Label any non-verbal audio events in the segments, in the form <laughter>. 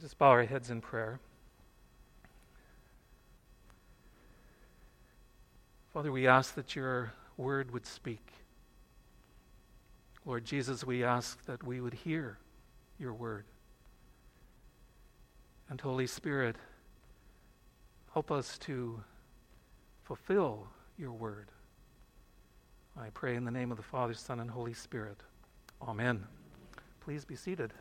Just bow our heads in prayer. Father, we ask that your word would speak. Lord Jesus, we ask that we would hear your word. And Holy Spirit, help us to fulfill your word. I pray in the name of the Father, Son, and Holy Spirit. Amen. Please be seated.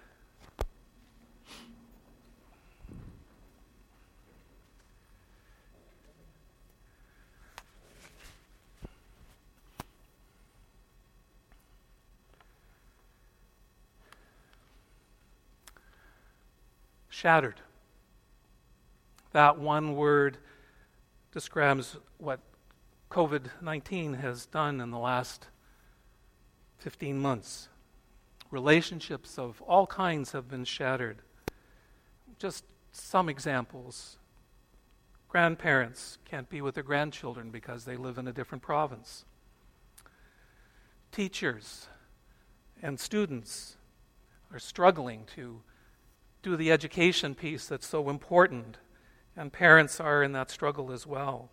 Shattered. That one word describes what COVID 19 has done in the last 15 months. Relationships of all kinds have been shattered. Just some examples. Grandparents can't be with their grandchildren because they live in a different province. Teachers and students are struggling to do the education piece that's so important, and parents are in that struggle as well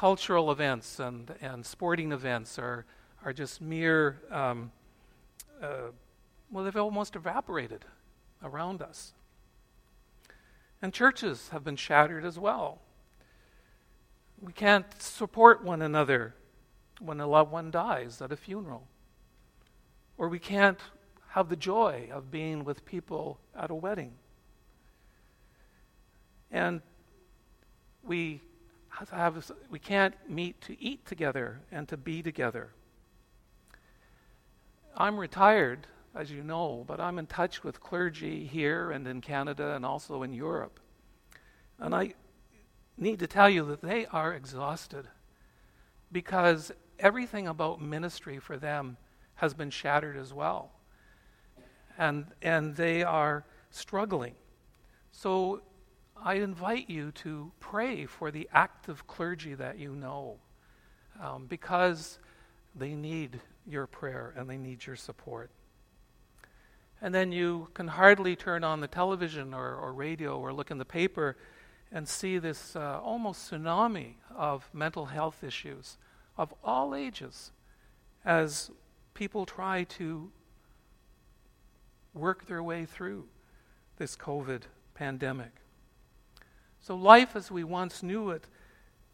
cultural events and, and sporting events are, are just mere, um, uh, well, they've almost evaporated around us. And churches have been shattered as well. We can't support one another when a loved one dies at a funeral. Or we can't have the joy of being with people at a wedding. And we have, we can't meet to eat together and to be together. I'm retired, as you know, but I'm in touch with clergy here and in Canada and also in Europe. And I need to tell you that they are exhausted because everything about ministry for them has been shattered as well. And, and they are struggling. So I invite you to pray for the active clergy that you know um, because they need your prayer and they need your support. And then you can hardly turn on the television or, or radio or look in the paper and see this uh, almost tsunami of mental health issues of all ages as people try to work their way through this COVID pandemic. So life as we once knew it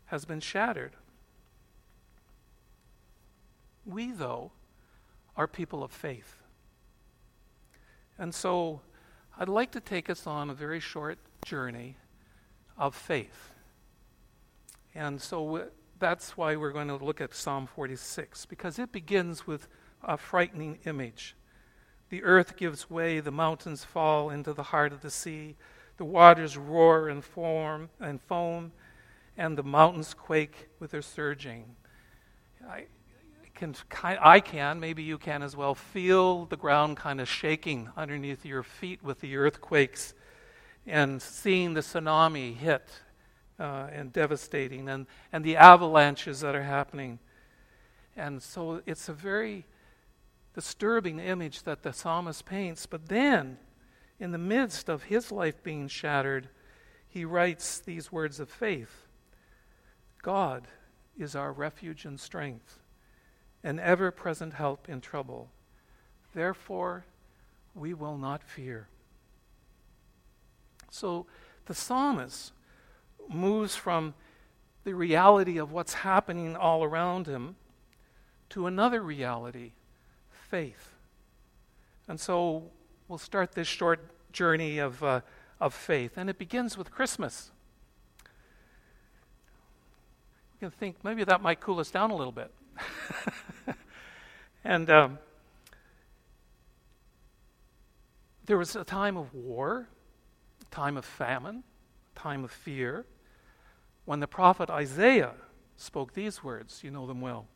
has been shattered. We, though, are people of faith. And so I'd like to take us on a very short journey of faith. And so that's why we're going to look at Psalm 46, because it begins with a frightening image. The earth gives way, the mountains fall into the heart of the sea. The waters roar and form and foam, and the mountains quake with their surging. I can, I can, maybe you can as well, feel the ground kind of shaking underneath your feet with the earthquakes and seeing the tsunami hit uh, and devastating, and, and the avalanches that are happening. And so it's a very disturbing image that the psalmist paints. But then in the midst of his life being shattered, he writes these words of faith God is our refuge and strength, an ever present help in trouble. Therefore, we will not fear. So the psalmist moves from the reality of what's happening all around him to another reality faith. And so we'll start this short journey of, uh, of faith. And it begins with Christmas. You can think maybe that might cool us down a little bit. <laughs> and um, there was a time of war, a time of famine, a time of fear, when the prophet Isaiah spoke these words. You know them well.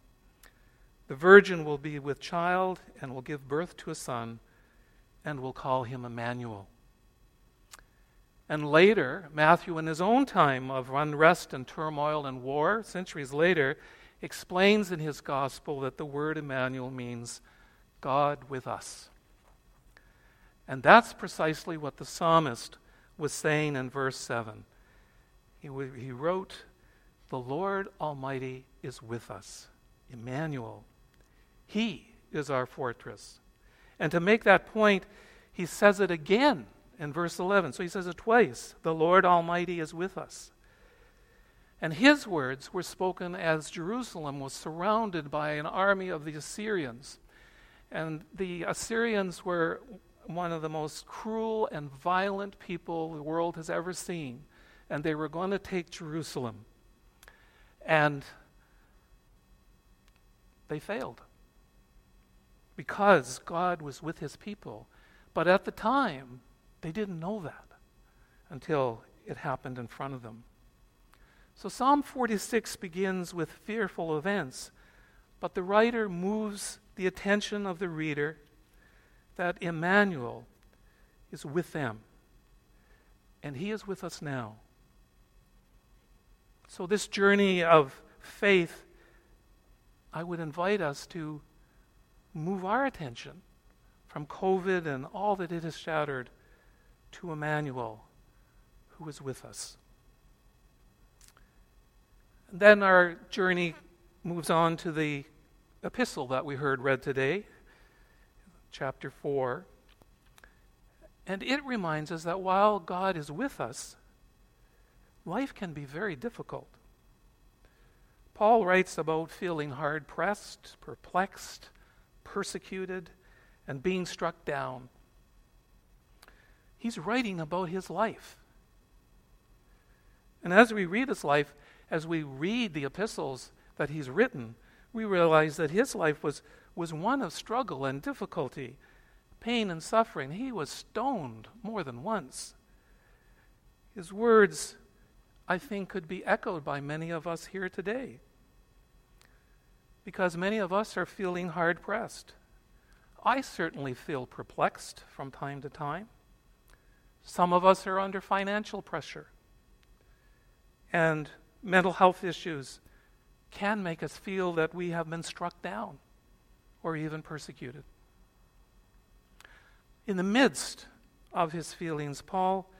The virgin will be with child and will give birth to a son and will call him Emmanuel. And later, Matthew, in his own time of unrest and turmoil and war, centuries later, explains in his gospel that the word Emmanuel means God with us. And that's precisely what the psalmist was saying in verse 7. He, he wrote, The Lord Almighty is with us, Emmanuel. He is our fortress. And to make that point, he says it again in verse 11. So he says it twice The Lord Almighty is with us. And his words were spoken as Jerusalem was surrounded by an army of the Assyrians. And the Assyrians were one of the most cruel and violent people the world has ever seen. And they were going to take Jerusalem. And they failed because God was with his people. But at the time, they didn't know that until it happened in front of them. So Psalm 46 begins with fearful events, but the writer moves the attention of the reader that Emmanuel is with them, and he is with us now. So, this journey of faith, I would invite us to move our attention from COVID and all that it has shattered to Emmanuel, who is with us. And then our journey moves on to the epistle that we heard read today, chapter 4. And it reminds us that while God is with us, life can be very difficult. Paul writes about feeling hard pressed, perplexed, persecuted, and being struck down. He's writing about his life. And as we read his life, as we read the epistles that he's written, we realize that his life was, was one of struggle and difficulty, pain and suffering. He was stoned more than once. His words, I think, could be echoed by many of us here today. Because many of us are feeling hard pressed. I certainly feel perplexed from time to time. Some of us are under financial pressure. And mental health issues can make us feel that we have been struck down or even persecuted. In the midst of his feelings, Paul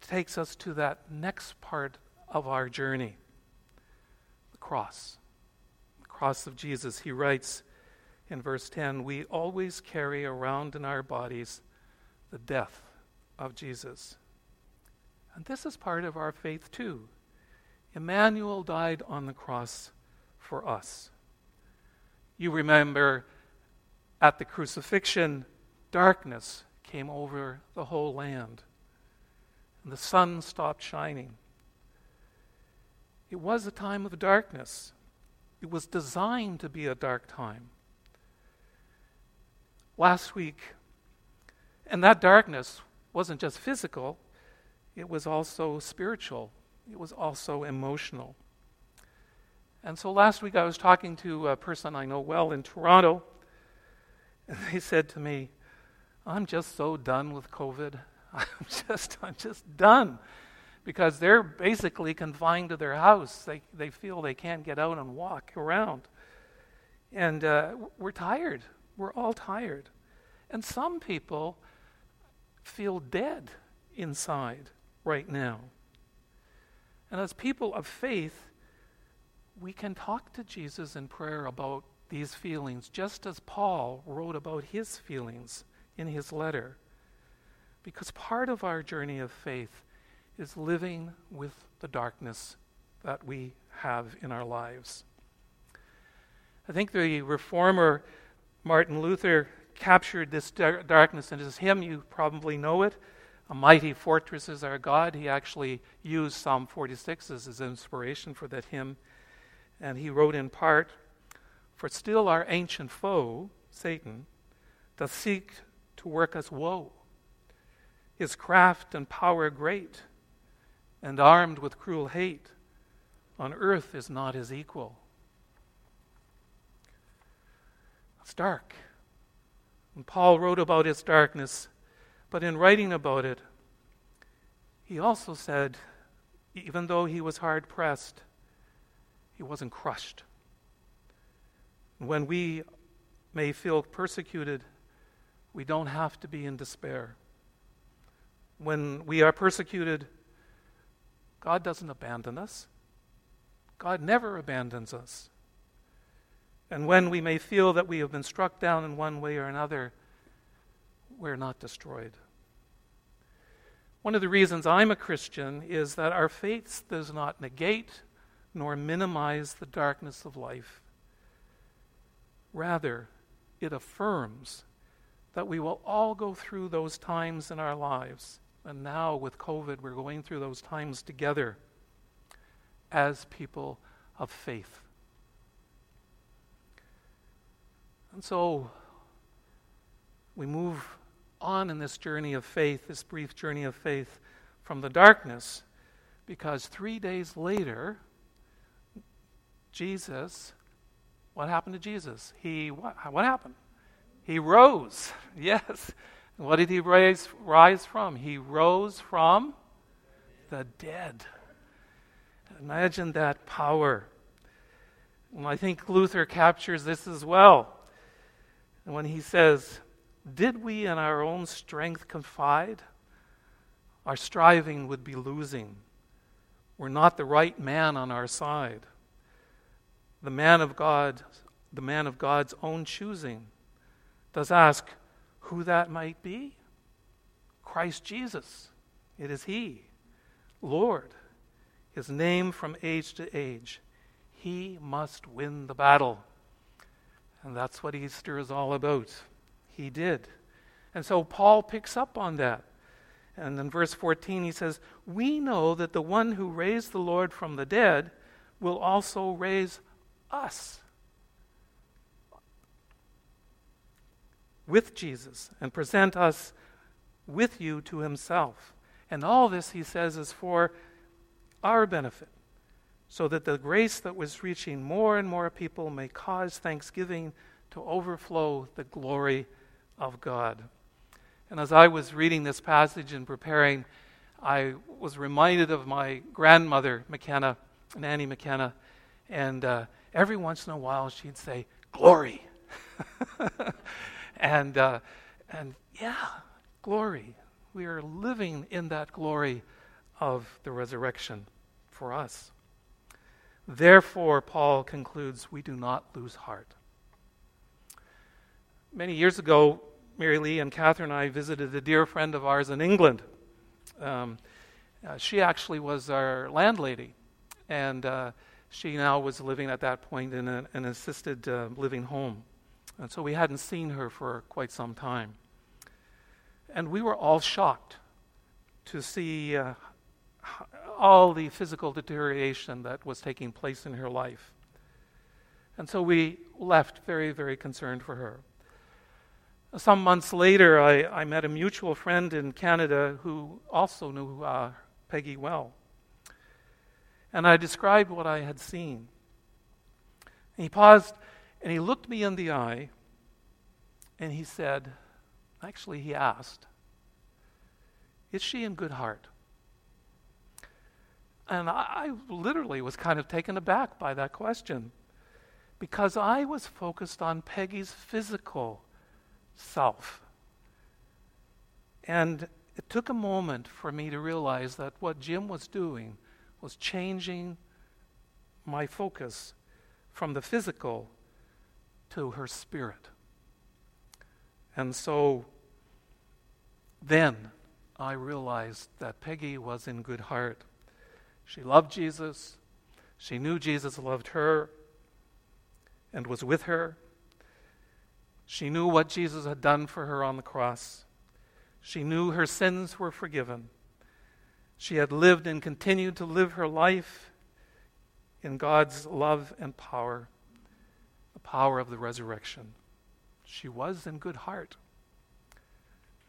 takes us to that next part of our journey the cross. Cross of Jesus. He writes in verse 10 We always carry around in our bodies the death of Jesus. And this is part of our faith too. Emmanuel died on the cross for us. You remember at the crucifixion, darkness came over the whole land, and the sun stopped shining. It was a time of darkness. It was designed to be a dark time. Last week, and that darkness wasn't just physical, it was also spiritual it was also emotional. And so last week I was talking to a person I know well in Toronto, and they said to me, I'm just so done with COVID. <laughs> I'm just, I'm just done. Because they're basically confined to their house. They, they feel they can't get out and walk around. And uh, we're tired. We're all tired. And some people feel dead inside right now. And as people of faith, we can talk to Jesus in prayer about these feelings, just as Paul wrote about his feelings in his letter. Because part of our journey of faith is living with the darkness that we have in our lives. I think the reformer Martin Luther captured this dar- darkness in his hymn. You probably know it. A mighty fortress is our God. He actually used Psalm 46 as his inspiration for that hymn. And he wrote in part For still our ancient foe, Satan, doth seek to work us woe. His craft and power great, and armed with cruel hate, on earth is not his equal. It's dark. And Paul wrote about its darkness but in writing about it, he also said, even though he was hard pressed, he wasn't crushed. When we may feel persecuted, we don't have to be in despair. When we are persecuted, God doesn't abandon us. God never abandons us. And when we may feel that we have been struck down in one way or another, we're not destroyed. One of the reasons I'm a Christian is that our faith does not negate nor minimize the darkness of life. Rather, it affirms that we will all go through those times in our lives. And now, with COVID, we're going through those times together as people of faith. And so, we move on in this journey of faith, this brief journey of faith, from the darkness, because three days later, Jesus, what happened to Jesus? He, what, what happened? He rose. <laughs> Yes. What did he rise, rise from? He rose from the dead. Imagine that power. And I think Luther captures this as well. when he says, Did we in our own strength confide? Our striving would be losing. We're not the right man on our side. The man of God, the man of God's own choosing, does ask who that might be. Christ Jesus. It is He, Lord his name from age to age. He must win the battle. And that's what Easter is all about. He did. And so Paul picks up on that. And in verse 14, he says, We know that the one who raised the Lord from the dead will also raise us with Jesus and present us with you to himself. And all this, he says, is for our benefit, so that the grace that was reaching more and more people may cause thanksgiving to overflow the glory of God. And as I was reading this passage and preparing, I was reminded of my grandmother, McKenna, Nanny McKenna, and uh, every once in a while she'd say, Glory! <laughs> and, uh, and yeah, glory. We are living in that glory of the resurrection for us. Therefore, Paul concludes, we do not lose heart. Many years ago, Mary Lee and Catherine and I visited a dear friend of ours in England. Um, uh, she actually was our landlady, and uh, she now was living at that point in a, an assisted uh, living home. And so we hadn't seen her for quite some time. And we were all shocked to see uh, all the physical deterioration that was taking place in her life. And so we left very, very concerned for her. Some months later, I, I met a mutual friend in Canada who also knew uh, Peggy well. And I described what I had seen. He paused and he looked me in the eye and he said, actually, he asked, Is she in good heart? And I, I literally was kind of taken aback by that question because I was focused on Peggy's physical self. And it took a moment for me to realize that what Jim was doing was changing my focus from the physical to her spirit. And so then I realized that Peggy was in good heart. She loved Jesus. She knew Jesus loved her and was with her. She knew what Jesus had done for her on the cross. She knew her sins were forgiven. She had lived and continued to live her life in God's love and power, power of the resurrection. She was in good heart.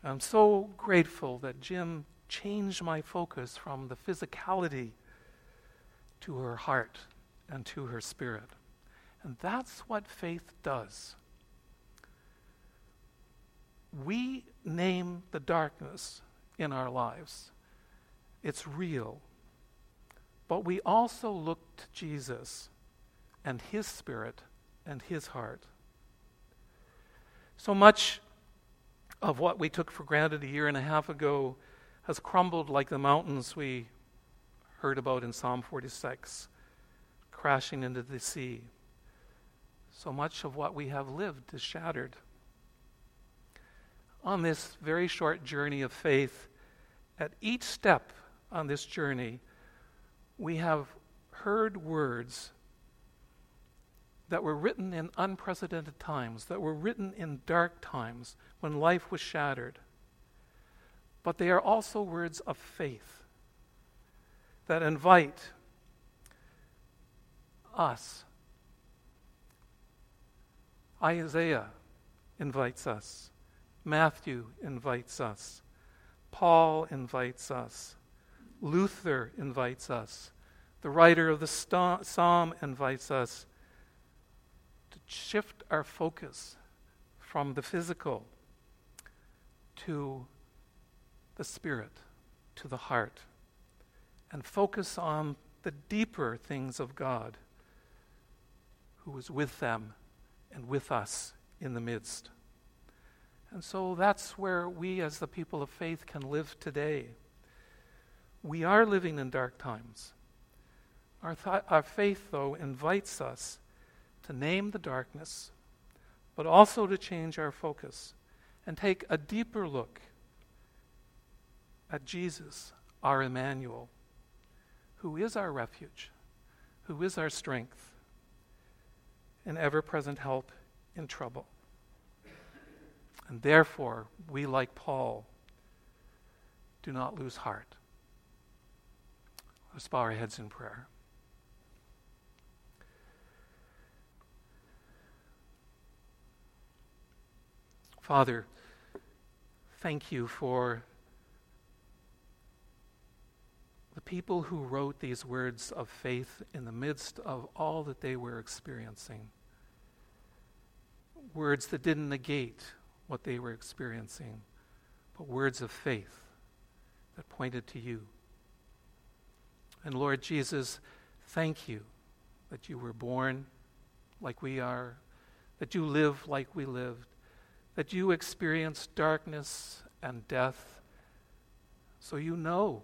I'm so grateful that Jim changed my focus from the physicality to her heart and to her spirit. And that's what faith does. We name the darkness in our lives, it's real. But we also look to Jesus and his spirit and his heart. So much of what we took for granted a year and a half ago has crumbled like the mountains we heard about in Psalm 46, crashing into the sea. So much of what we have lived is shattered. On this very short journey of faith, at each step on this journey, we have heard words that were written in unprecedented times, that were written in dark times when life was shattered. But they are also words of faith that invite us. Isaiah invites us. Matthew invites us. Paul invites us. Luther invites us. The writer of the psalm invites us shift our focus from the physical to the spirit, to the heart, and focus on the deeper things of God who is with them and with us in the midst. And so that's where we, as the people of faith, can live today. We are living in dark times. Our, th- our faith, though, invites us to name the darkness, but also to change our focus and take a deeper look at Jesus, our Emmanuel, who is our refuge, who is our strength, and ever present help in trouble. And therefore, we, like Paul, do not lose heart. Let's bow our heads in prayer. Father, thank you for the people who wrote these words of faith in the midst of all that they were experiencing. Words that didn't negate what they were experiencing, but words of faith that pointed to you. And Lord Jesus, thank you that you were born like we are, that you live like we lived, that you experienced darkness and death, so you know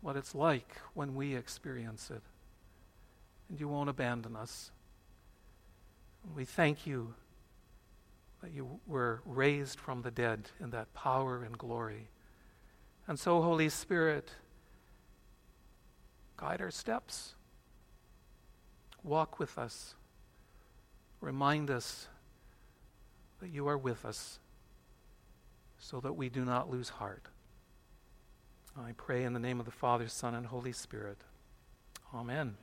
what it's like when we experience it. And you won't abandon us. We thank you that you were raised from the dead in that power and glory. And so, Holy Spirit, guide our steps. Walk with us. Remind us that you are with us so that we do not lose heart. I pray in the name of the Father, Son, and Holy Spirit. Amen.